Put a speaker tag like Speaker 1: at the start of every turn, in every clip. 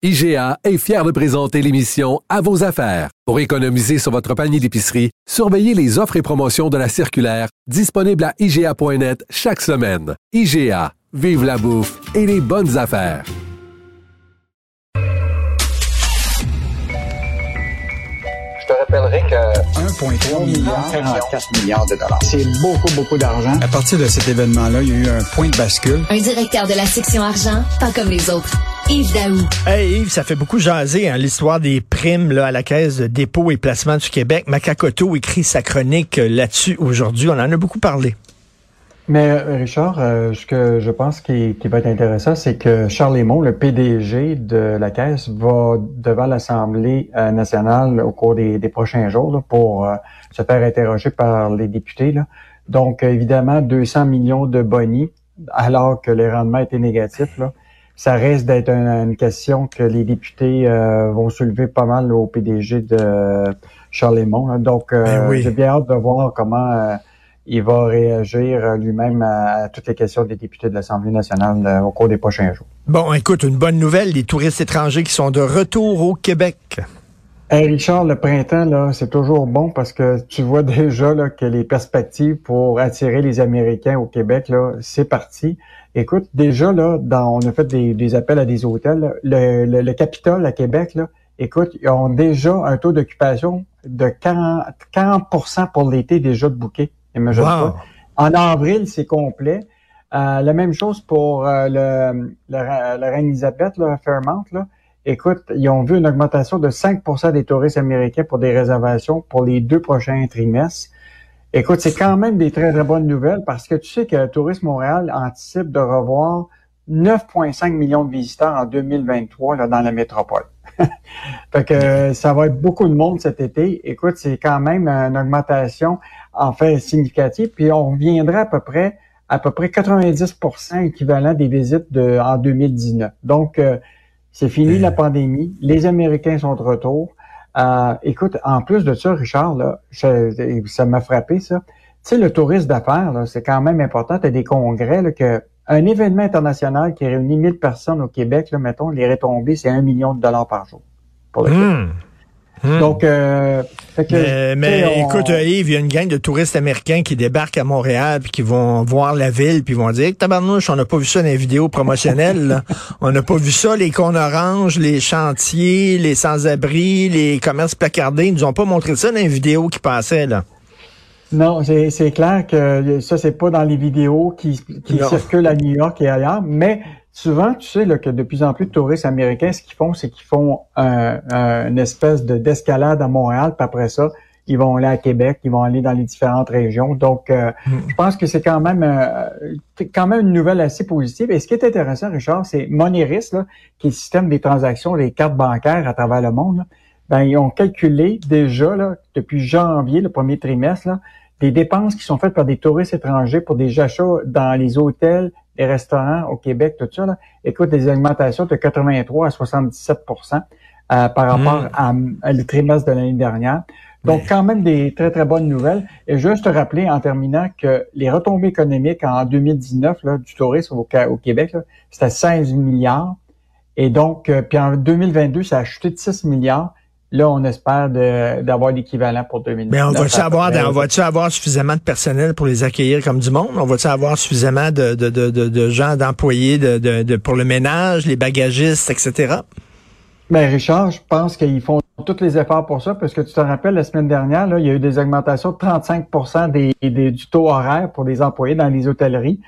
Speaker 1: IGA est fier de présenter l'émission À vos affaires. Pour économiser sur votre panier d'épicerie, surveillez les offres et promotions de la circulaire disponible à IGA.net chaque semaine. IGA, vive la bouffe et les bonnes affaires.
Speaker 2: Je te rappellerai que 1,3 milliard, 44 milliards de dollars. C'est beaucoup, beaucoup d'argent.
Speaker 3: À partir de cet événement-là, il y a eu un point de bascule.
Speaker 4: Un directeur de la section argent, pas comme les autres. Yves Daou.
Speaker 5: Hey Yves, ça fait beaucoup jaser hein, l'histoire des primes là, à la Caisse de dépôt et placement du Québec. Macacoto écrit sa chronique euh, là-dessus aujourd'hui. On en a beaucoup parlé.
Speaker 6: Mais euh, Richard, euh, ce que je pense qui, qui va être intéressant, c'est que Charles Lemont, le PDG de la Caisse, va devant l'Assemblée nationale au cours des, des prochains jours là, pour se faire interroger par les députés. Là. Donc, évidemment, 200 millions de bonnies, alors que les rendements étaient négatifs. Là ça reste d'être une, question que les députés euh, vont soulever pas mal au PDG de Charlemont. Donc, euh, ben j'ai bien hâte de voir comment euh, il va réagir lui-même à, toutes les questions des députés de l'Assemblée nationale au cours des prochains jours.
Speaker 5: Bon, écoute, une bonne nouvelle, les touristes étrangers qui sont de retour au Québec.
Speaker 6: Hey Richard, le printemps, là, c'est toujours bon parce que tu vois déjà là, que les perspectives pour attirer les Américains au Québec, là, c'est parti. Écoute, déjà, là, dans, on a fait des, appels à des hôtels. Le, le, Capitole à Québec, là, écoute, ils ont déjà un taux d'occupation de 40, 40 pour l'été déjà de bouquet. Wow. En avril, c'est complet. Euh, la même chose pour euh, le, le, la reine Elisabeth, là, Fairmount. Là. Écoute, ils ont vu une augmentation de 5% des touristes américains pour des réservations pour les deux prochains trimestres. Écoute, c'est quand même des très, très bonnes nouvelles parce que tu sais que Tourisme Montréal anticipe de revoir 9,5 millions de visiteurs en 2023 là, dans la métropole. fait que ça va être beaucoup de monde cet été. Écoute, c'est quand même une augmentation en fait significative. Puis on reviendra à peu près à peu près 90% équivalent des visites de, en 2019. Donc, euh, c'est fini la pandémie. Les Américains sont de retour. Euh, écoute, en plus de ça, Richard, là, ça m'a frappé, ça. Tu sais, le tourisme d'affaires, c'est quand même important. Tu as des congrès, là, que un événement international qui réunit 1000 personnes au Québec, là, mettons, les retombées, c'est un million de dollars par jour. Pour le mmh.
Speaker 5: Hmm. Donc, euh, mais, écoute, Yves, il y a une gang de touristes américains qui débarquent à Montréal puis qui vont voir la ville puis vont dire tabarnouche, on n'a pas vu ça dans les vidéos promotionnelles. on n'a pas vu ça, les cons oranges, les chantiers, les sans-abri, les commerces placardés. Ils nous ont pas montré ça dans les vidéos qui passaient là.
Speaker 6: Non, c'est clair que ça, c'est pas dans les vidéos qui, qui circulent à New York et ailleurs, mais souvent, tu sais là, que de plus en plus de touristes américains, ce qu'ils font, c'est qu'ils font une espèce de d'escalade à Montréal, puis après ça, ils vont aller à Québec, ils vont aller dans les différentes régions. Donc, euh, mm. je pense que c'est quand même euh, quand même une nouvelle assez positive. Et ce qui est intéressant, Richard, c'est Moneris, là, qui est le système des transactions des cartes bancaires à travers le monde. ben, ils ont calculé déjà là, depuis janvier, le premier trimestre, là, des dépenses qui sont faites par des touristes étrangers pour des achats dans les hôtels, les restaurants au Québec, tout ça, là, écoute, des augmentations de 83 à 77% euh, par rapport hmm. à, le trimestre de l'année dernière. Donc, quand même des très, très bonnes nouvelles. Et juste te rappeler en terminant que les retombées économiques en 2019 là, du tourisme au, au Québec, c'était 16 milliards. Et donc, euh, puis en 2022, ça a chuté de 6 milliards. Là, on espère d'avoir l'équivalent pour 2019.
Speaker 5: Mais on va-tu avoir, on va avoir suffisamment de personnel pour les accueillir comme du monde? On va-tu avoir suffisamment de, de, de, de gens, d'employés de, de, pour le ménage, les bagagistes, etc.?
Speaker 6: Mais Richard, je pense qu'ils font tous les efforts pour ça, parce que tu te rappelles, la semaine dernière, là, il y a eu des augmentations de 35 des, des, du taux horaire pour les employés dans les hôtelleries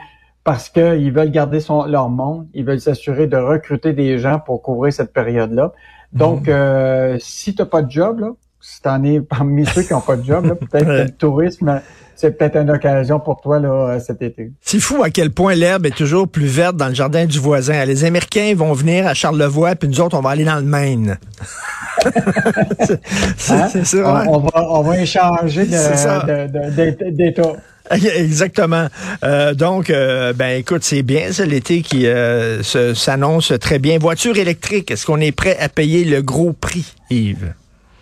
Speaker 6: parce qu'ils veulent garder son, leur monde, ils veulent s'assurer de recruter des gens pour couvrir cette période-là. Donc, mhm. euh, si tu n'as pas de job, là, si tu en es parmi ceux qui n'ont pas de job, peut-être que le tourisme, c'est peut-être une occasion pour toi là, cet été.
Speaker 5: C'est fou à quel point l'herbe est toujours plus verte dans le jardin du voisin. Les Américains vont venir à Charlevoix, puis nous autres, on va aller dans le Maine.
Speaker 6: c'est ça. On, va, on va échanger d'État.
Speaker 5: Exactement. Euh, donc, euh, ben écoute, c'est bien ça l'été qui euh, s'annonce très bien. Voiture électrique, est-ce qu'on est prêt à payer le gros prix, Yves?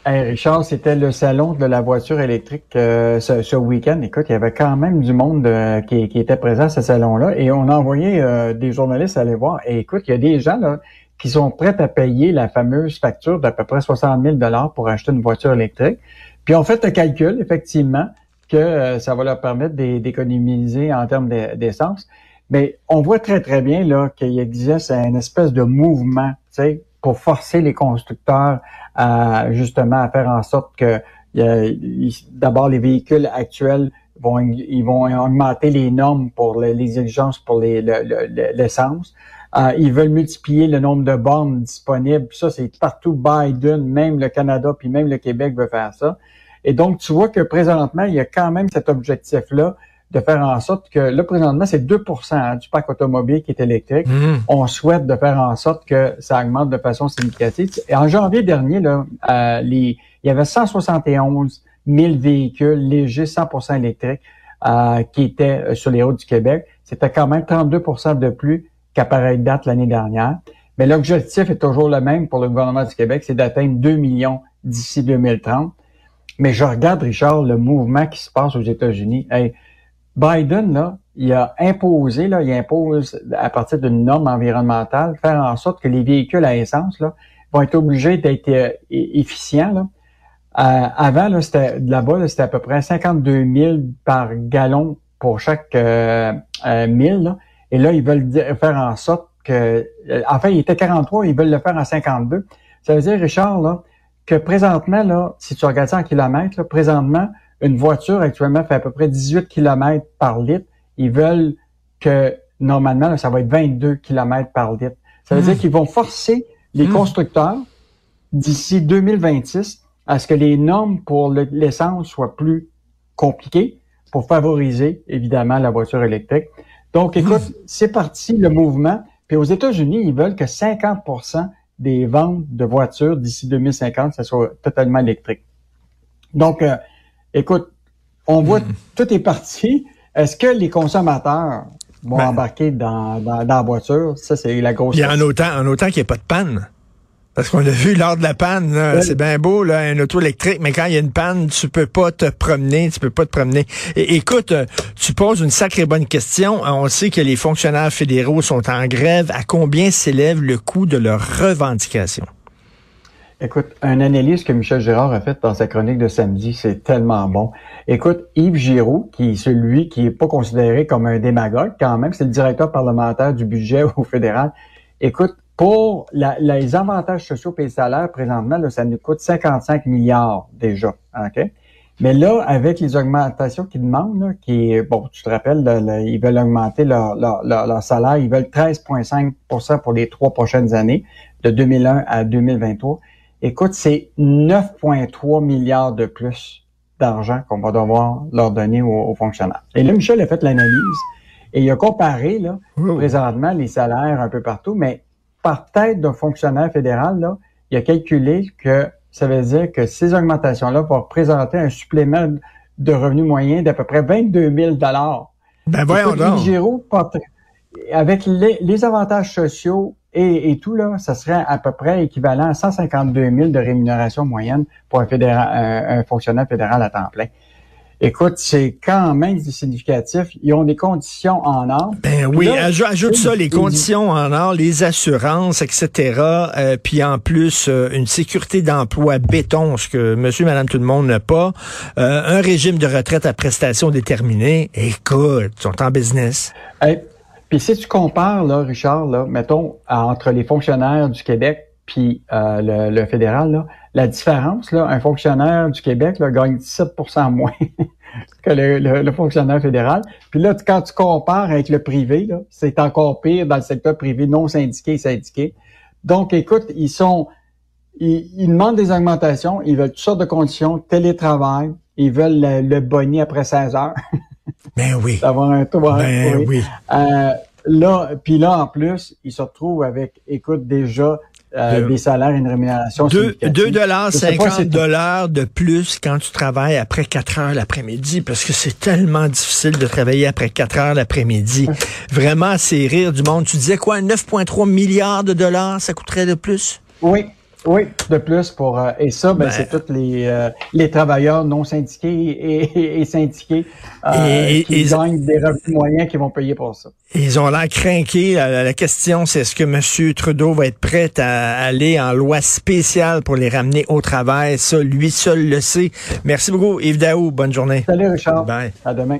Speaker 6: Richard, c'était le salon de la voiture électrique ce, week-end. Écoute, il y avait quand même du monde qui, était présent à ce salon-là et on a envoyé des journalistes aller voir. Et écoute, il y a des gens là qui sont prêtes à payer la fameuse facture d'à peu près 60 000 pour acheter une voiture électrique. Puis on fait le calcul, effectivement, que euh, ça va leur permettre d'économiser en termes d'essence. Mais on voit très, très bien là qu'il existe une espèce de mouvement, pour forcer les constructeurs à justement à faire en sorte que d'abord les véhicules actuels vont ils vont augmenter les normes pour les, exigences pour l'essence. Euh, ils veulent multiplier le nombre de bornes disponibles. ça, c'est partout Biden, même le Canada, puis même le Québec veut faire ça. Et donc, tu vois que présentement, il y a quand même cet objectif-là de faire en sorte que, là, présentement, c'est 2% hein, du parc automobile qui est électrique. Mmh. On souhaite de faire en sorte que ça augmente de façon significative. Et en janvier dernier, là, euh, les, il y avait 171 000 véhicules légers 100% électriques euh, qui étaient euh, sur les routes du Québec. C'était quand même 32% de plus qu'à pareille date l'année dernière. Mais l'objectif est toujours le même pour le gouvernement du Québec, c'est d'atteindre 2 millions d'ici 2030. Mais je regarde, Richard, le mouvement qui se passe aux États-Unis. Biden, là, il a imposé, là, il impose à partir d'une norme environnementale, faire en sorte que les véhicules à essence là, vont être obligés d'être euh, efficients. Là. Euh, avant, là, c'était là-bas, c'était à peu près 52 000 par gallon pour chaque euh, euh mille. Et là, ils veulent faire en sorte que, enfin, il était 43, ils veulent le faire en 52. Ça veut dire, Richard, là, que présentement, là, si tu regardes ça en kilomètres, là, présentement, une voiture actuellement fait à peu près 18 km par litre. Ils veulent que normalement, ça va être 22 km par litre. Ça veut dire mmh. qu'ils vont forcer les mmh. constructeurs d'ici 2026 à ce que les normes pour l'essence soient plus compliquées pour favoriser évidemment la voiture électrique. Donc, écoute, mmh. c'est parti le mouvement. Puis aux États-Unis, ils veulent que 50 des ventes de voitures d'ici 2050, ça soit totalement électrique. Donc, euh, écoute, on voit, hmm. tout est parti. Est-ce que les consommateurs vont ben. embarquer dans, dans, dans, la voiture? Ça, c'est la grosse
Speaker 5: question. en autant, en autant qu'il n'y ait pas de panne. Parce qu'on l'a vu lors de la panne, c'est bien beau, là, un auto électrique, mais quand il y a une panne, tu peux pas te promener, tu peux pas te promener. Et, écoute, euh, tu poses une sacrée bonne question. On sait que les fonctionnaires fédéraux sont en grève. À combien s'élève le coût de leurs revendications?
Speaker 6: Écoute, un analyse que Michel Gérard a fait dans sa chronique de samedi, c'est tellement bon. Écoute, Yves Giroux, qui est celui qui est pas considéré comme un démagogue quand même, c'est le directeur parlementaire du budget au fédéral. Écoute, pour les avantages sociaux et les salaires, présentement, là, ça nous coûte 55 milliards déjà. OK? Mais là, avec les augmentations qu'ils demandent, là, qui bon, tu te rappelles, ils veulent augmenter leur, leur, leur, salaire, ils veulent 13,5% pour les trois prochaines années, de 2001 à 2023. Écoute, c'est 9,3 milliards de plus d'argent qu'on va devoir leur donner aux, fonctionnaires. Et là, Michel a fait l'analyse et il a comparé là, présentement les salaires un peu partout, mais par tête d'un fonctionnaire fédéral, là, il a calculé que ça veut dire que ces augmentations-là vont représenter un supplément de revenus moyen d'à peu près 22 000
Speaker 5: Ben voyons donc.
Speaker 6: avec les, avantages sociaux et, tout, là, ça serait à peu près équivalent à 152 000 de rémunération moyenne pour un, un fonctionnaire fédéral à temps plein. Écoute, c'est quand même significatif. Ils ont des conditions en or.
Speaker 5: Ben oui, ajoute, ça, les conditions en or, les assurances, etc. Euh, puis en plus, euh, une sécurité d'emploi béton, ce que monsieur, madame, tout le monde n'a pas. Euh, un régime de retraite à prestations déterminées. Écoute, ils sont en business.
Speaker 6: puis si tu compares, là, Richard, là, mettons, entre les fonctionnaires du Québec puis le, le, fédéral, là, la différence, là, un fonctionnaire du Québec là, gagne 17% moins que le, fonctionnaire fédéral. Puis là, quand tu compares avec le privé, c'est encore pire dans le secteur privé non syndiqué et syndiqué. Donc, écoute, ils sont, ils, demandent des augmentations, ils veulent toutes sortes de conditions, télétravail, ils veulent le, le après 16 heures.
Speaker 5: Ben oui.
Speaker 6: D'avoir un toit.
Speaker 5: Ben oui.
Speaker 6: Euh, là, puis là, en plus, ils se retrouvent avec, écoute, déjà euh, des salaires et une rémunération
Speaker 5: 2 dollars 50 dollars de plus quand tu travailles après 4 heures l'après-midi parce que c'est tellement difficile de travailler après 4 heures l'après-midi. Vraiment, c'est rire du monde. Tu disais quoi, 9,3 milliards de dollars, ça coûterait de plus?
Speaker 6: Oui, Oui, de plus pour euh, et ça, ben, ben, c'est tous les euh, les travailleurs non syndiqués et, et, syndiqués euh, qui gagnent des revenus moyens qui vont payer pour ça.
Speaker 5: Ils ont l'air craqués. La, question, c'est est-ce que M. Trudeau va être prêt à aller en loi spéciale pour les ramener au travail? Ça, lui seul le sait. Merci beaucoup, Yves Daou. Bonne journée.
Speaker 6: Salut, Richard. Bye. À demain.